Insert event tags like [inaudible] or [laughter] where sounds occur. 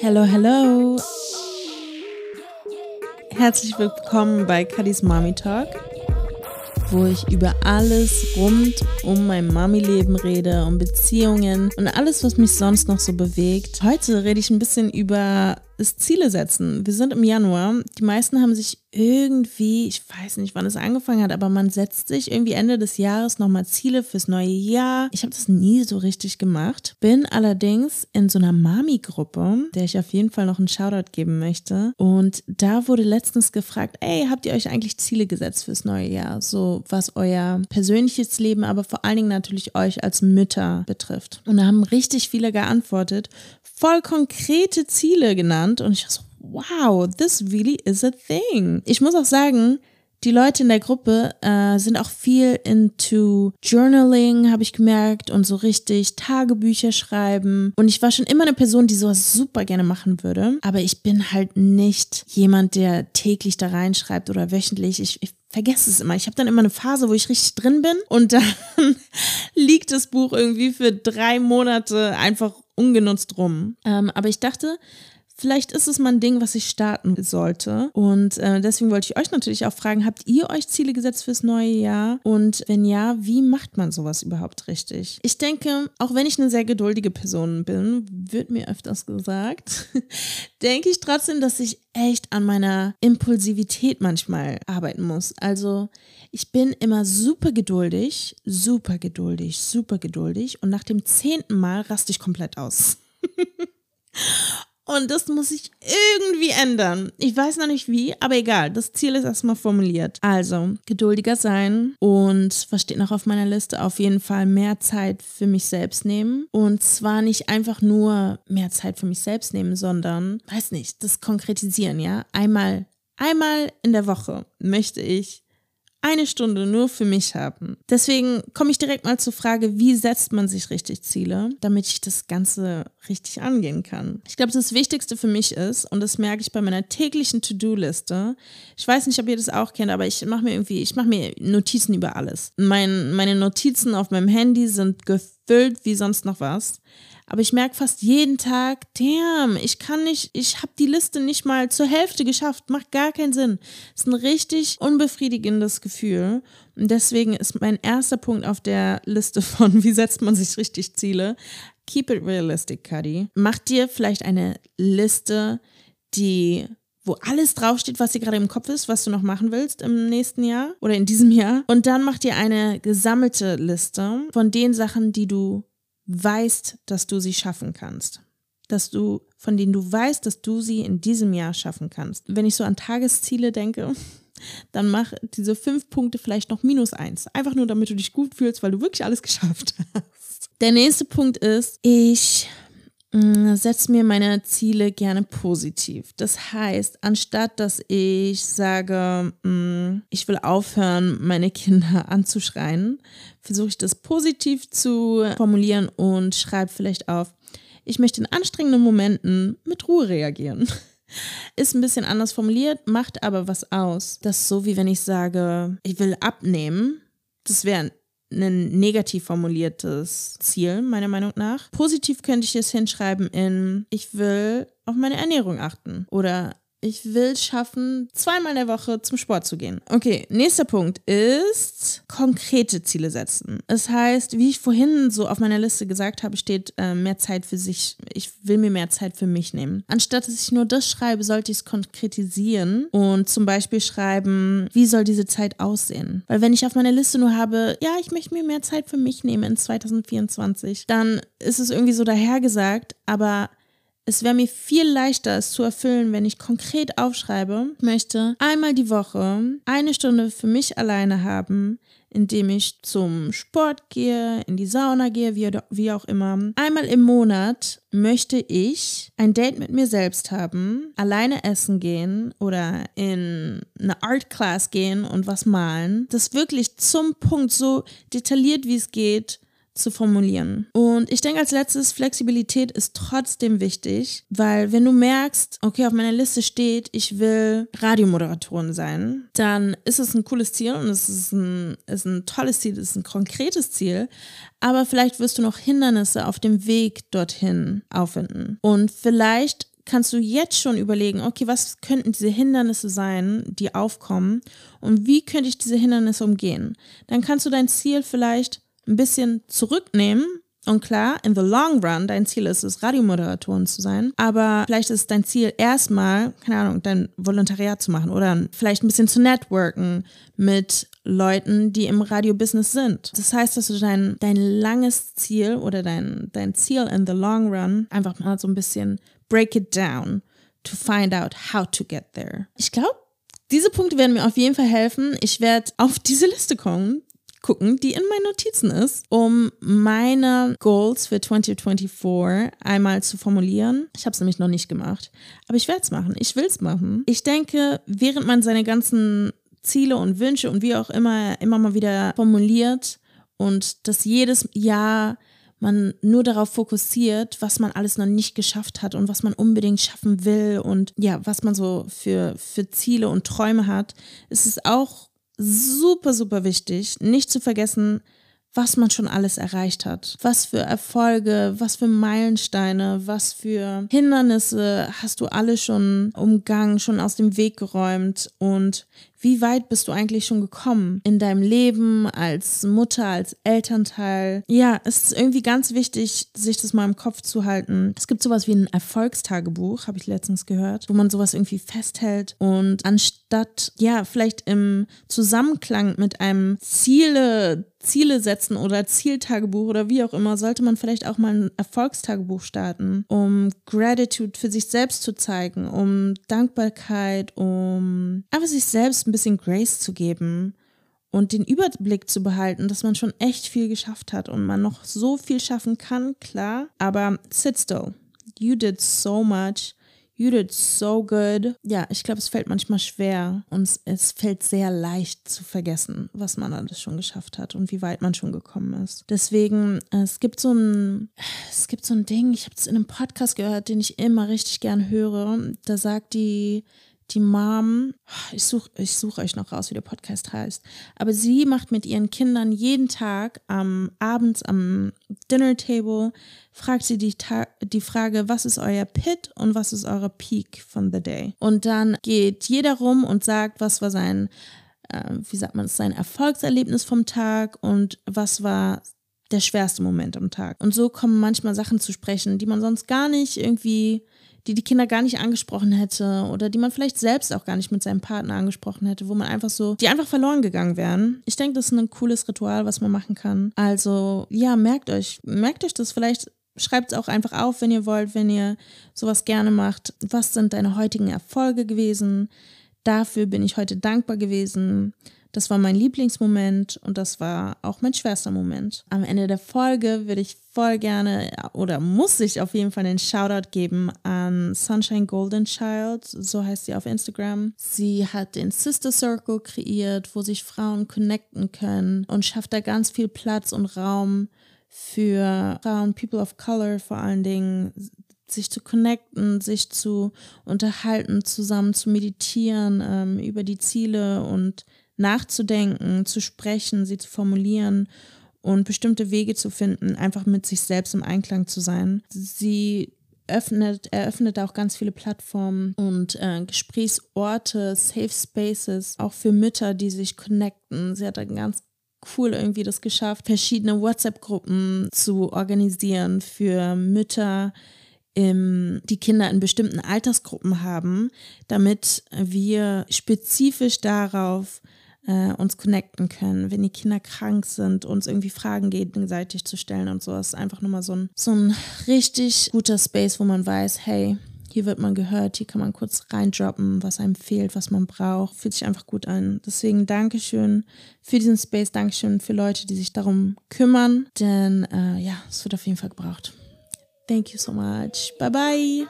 Hello, hello. Herzlich willkommen bei Kadis Mommy Talk, wo ich über alles rund um mein Mami-Leben rede, um Beziehungen und alles, was mich sonst noch so bewegt. Heute rede ich ein bisschen über ist Ziele setzen. Wir sind im Januar. Die meisten haben sich irgendwie, ich weiß nicht, wann es angefangen hat, aber man setzt sich irgendwie Ende des Jahres nochmal Ziele fürs neue Jahr. Ich habe das nie so richtig gemacht. Bin allerdings in so einer Mami-Gruppe, der ich auf jeden Fall noch einen Shoutout geben möchte. Und da wurde letztens gefragt, ey, habt ihr euch eigentlich Ziele gesetzt fürs neue Jahr? So was euer persönliches Leben, aber vor allen Dingen natürlich euch als Mütter betrifft. Und da haben richtig viele geantwortet, voll konkrete Ziele genannt und ich war so, wow, this really is a thing. Ich muss auch sagen, die Leute in der Gruppe äh, sind auch viel into Journaling, habe ich gemerkt, und so richtig Tagebücher schreiben. Und ich war schon immer eine Person, die sowas super gerne machen würde. Aber ich bin halt nicht jemand, der täglich da reinschreibt oder wöchentlich. Ich, ich vergesse es immer. Ich habe dann immer eine Phase, wo ich richtig drin bin und dann [laughs] liegt das Buch irgendwie für drei Monate einfach ungenutzt rum. Ähm, aber ich dachte, Vielleicht ist es mal ein Ding, was ich starten sollte. Und äh, deswegen wollte ich euch natürlich auch fragen, habt ihr euch Ziele gesetzt fürs neue Jahr? Und wenn ja, wie macht man sowas überhaupt richtig? Ich denke, auch wenn ich eine sehr geduldige Person bin, wird mir öfters gesagt, [laughs] denke ich trotzdem, dass ich echt an meiner Impulsivität manchmal arbeiten muss. Also ich bin immer super geduldig, super geduldig, super geduldig und nach dem zehnten Mal raste ich komplett aus. [laughs] Und das muss ich irgendwie ändern. Ich weiß noch nicht wie, aber egal. Das Ziel ist erstmal formuliert. Also, geduldiger sein und was steht noch auf meiner Liste? Auf jeden Fall mehr Zeit für mich selbst nehmen. Und zwar nicht einfach nur mehr Zeit für mich selbst nehmen, sondern, weiß nicht, das konkretisieren, ja? Einmal, einmal in der Woche möchte ich eine Stunde nur für mich haben. Deswegen komme ich direkt mal zur Frage, wie setzt man sich richtig Ziele, damit ich das Ganze richtig angehen kann. Ich glaube, das Wichtigste für mich ist, und das merke ich bei meiner täglichen To-Do-Liste, ich weiß nicht, ob ihr das auch kennt, aber ich mache mir irgendwie, ich mache mir Notizen über alles. Mein, meine Notizen auf meinem Handy sind gefüllt wie sonst noch was. Aber ich merke fast jeden Tag, damn, ich kann nicht, ich habe die Liste nicht mal zur Hälfte geschafft. Macht gar keinen Sinn. Ist ein richtig unbefriedigendes Gefühl. Und deswegen ist mein erster Punkt auf der Liste von, [laughs] wie setzt man sich richtig Ziele, keep it realistic, Cuddy. Mach dir vielleicht eine Liste, die wo alles draufsteht, was dir gerade im Kopf ist, was du noch machen willst im nächsten Jahr oder in diesem Jahr. Und dann mach dir eine gesammelte Liste von den Sachen, die du weißt, dass du sie schaffen kannst. Dass du, von denen du weißt, dass du sie in diesem Jahr schaffen kannst. Wenn ich so an Tagesziele denke, [laughs] dann mach diese fünf Punkte vielleicht noch minus eins. Einfach nur, damit du dich gut fühlst, weil du wirklich alles geschafft [laughs] hast. Der nächste Punkt ist, ich setze mir meine Ziele gerne positiv. Das heißt, anstatt dass ich sage, mm, ich will aufhören, meine Kinder [laughs] anzuschreien, versuche ich das positiv zu formulieren und schreibe vielleicht auf, ich möchte in anstrengenden Momenten mit Ruhe reagieren. [laughs] Ist ein bisschen anders formuliert, macht aber was aus. Das ist so, wie wenn ich sage, ich will abnehmen. Das wäre ein negativ formuliertes Ziel, meiner Meinung nach. Positiv könnte ich es hinschreiben in, ich will auf meine Ernährung achten oder ich will schaffen, zweimal in der Woche zum Sport zu gehen. Okay, nächster Punkt ist konkrete Ziele setzen. Das heißt, wie ich vorhin so auf meiner Liste gesagt habe, steht äh, mehr Zeit für sich. Ich will mir mehr Zeit für mich nehmen. Anstatt dass ich nur das schreibe, sollte ich es konkretisieren und zum Beispiel schreiben, wie soll diese Zeit aussehen? Weil wenn ich auf meiner Liste nur habe, ja, ich möchte mir mehr Zeit für mich nehmen in 2024, dann ist es irgendwie so dahergesagt, aber es wäre mir viel leichter, es zu erfüllen, wenn ich konkret aufschreibe, möchte einmal die Woche eine Stunde für mich alleine haben, indem ich zum Sport gehe, in die Sauna gehe, wie, wie auch immer. Einmal im Monat möchte ich ein Date mit mir selbst haben, alleine essen gehen oder in eine Art Class gehen und was malen. Das wirklich zum Punkt so detailliert, wie es geht zu formulieren. Und ich denke als letztes, Flexibilität ist trotzdem wichtig, weil wenn du merkst, okay, auf meiner Liste steht, ich will Radiomoderatorin sein, dann ist es ein cooles Ziel und es ist ein, ist ein tolles Ziel, es ist ein konkretes Ziel, aber vielleicht wirst du noch Hindernisse auf dem Weg dorthin auffinden. Und vielleicht kannst du jetzt schon überlegen, okay, was könnten diese Hindernisse sein, die aufkommen und wie könnte ich diese Hindernisse umgehen? Dann kannst du dein Ziel vielleicht ein bisschen zurücknehmen und klar, in the long run, dein Ziel ist es, Radiomoderatorin zu sein, aber vielleicht ist dein Ziel erstmal, keine Ahnung, dein Volontariat zu machen oder vielleicht ein bisschen zu networken mit Leuten, die im Radiobusiness sind. Das heißt, dass du dein, dein langes Ziel oder dein, dein Ziel in the long run einfach mal so ein bisschen break it down to find out how to get there. Ich glaube, diese Punkte werden mir auf jeden Fall helfen. Ich werde auf diese Liste kommen, gucken, die in meinen Notizen ist, um meine Goals für 2024 einmal zu formulieren. Ich habe es nämlich noch nicht gemacht, aber ich werde es machen. Ich will es machen. Ich denke, während man seine ganzen Ziele und Wünsche und wie auch immer immer mal wieder formuliert und das jedes Jahr man nur darauf fokussiert, was man alles noch nicht geschafft hat und was man unbedingt schaffen will und ja, was man so für, für Ziele und Träume hat, ist es auch super, super wichtig, nicht zu vergessen, was man schon alles erreicht hat. Was für Erfolge, was für Meilensteine, was für Hindernisse hast du alle schon umgangen, schon aus dem Weg geräumt und wie weit bist du eigentlich schon gekommen in deinem Leben als Mutter, als Elternteil? Ja, es ist irgendwie ganz wichtig, sich das mal im Kopf zu halten. Es gibt sowas wie ein Erfolgstagebuch, habe ich letztens gehört, wo man sowas irgendwie festhält und anstatt, ja, vielleicht im Zusammenklang mit einem Ziele Ziele setzen oder Zieltagebuch oder wie auch immer, sollte man vielleicht auch mal ein Erfolgstagebuch starten, um Gratitude für sich selbst zu zeigen, um Dankbarkeit, um einfach sich selbst ein bisschen Grace zu geben und den Überblick zu behalten, dass man schon echt viel geschafft hat und man noch so viel schaffen kann, klar, aber sit still. You did so much. You did so good. Ja, ich glaube, es fällt manchmal schwer und es fällt sehr leicht zu vergessen, was man alles schon geschafft hat und wie weit man schon gekommen ist. Deswegen, es gibt so ein, es gibt so ein Ding, ich habe es in einem Podcast gehört, den ich immer richtig gern höre. Da sagt die die Mom, ich suche ich such euch noch raus, wie der Podcast heißt, aber sie macht mit ihren Kindern jeden Tag am abends am Dinner Table, fragt sie die, die Frage, was ist euer Pit und was ist eure Peak von the day? Und dann geht jeder rum und sagt, was war sein, äh, wie sagt man es, sein Erfolgserlebnis vom Tag und was war der schwerste Moment am Tag. Und so kommen manchmal Sachen zu sprechen, die man sonst gar nicht irgendwie die die Kinder gar nicht angesprochen hätte oder die man vielleicht selbst auch gar nicht mit seinem Partner angesprochen hätte, wo man einfach so, die einfach verloren gegangen wären. Ich denke, das ist ein cooles Ritual, was man machen kann. Also ja, merkt euch, merkt euch das vielleicht. Schreibt es auch einfach auf, wenn ihr wollt, wenn ihr sowas gerne macht. Was sind deine heutigen Erfolge gewesen? Dafür bin ich heute dankbar gewesen. Das war mein Lieblingsmoment und das war auch mein schwerster Moment. Am Ende der Folge würde ich voll gerne oder muss ich auf jeden Fall einen Shoutout geben an Sunshine Golden Child, so heißt sie auf Instagram. Sie hat den Sister Circle kreiert, wo sich Frauen connecten können und schafft da ganz viel Platz und Raum für Frauen, People of Color vor allen Dingen, sich zu connecten, sich zu unterhalten, zusammen zu meditieren ähm, über die Ziele und nachzudenken, zu sprechen, sie zu formulieren und bestimmte Wege zu finden, einfach mit sich selbst im Einklang zu sein. Sie öffnet, eröffnet auch ganz viele Plattformen und äh, Gesprächsorte, Safe Spaces, auch für Mütter, die sich connecten. Sie hat dann ganz cool irgendwie das geschafft, verschiedene WhatsApp-Gruppen zu organisieren für Mütter, im, die Kinder in bestimmten Altersgruppen haben, damit wir spezifisch darauf äh, uns connecten können, wenn die Kinder krank sind, uns irgendwie Fragen gegenseitig zu stellen und so. Das ist einfach nochmal so ein, so ein richtig guter Space, wo man weiß, hey, hier wird man gehört, hier kann man kurz reindroppen, was einem fehlt, was man braucht. Fühlt sich einfach gut an. Deswegen Dankeschön für diesen Space, Dankeschön für Leute, die sich darum kümmern, denn äh, ja, es wird auf jeden Fall gebraucht. Thank you so much. Bye bye.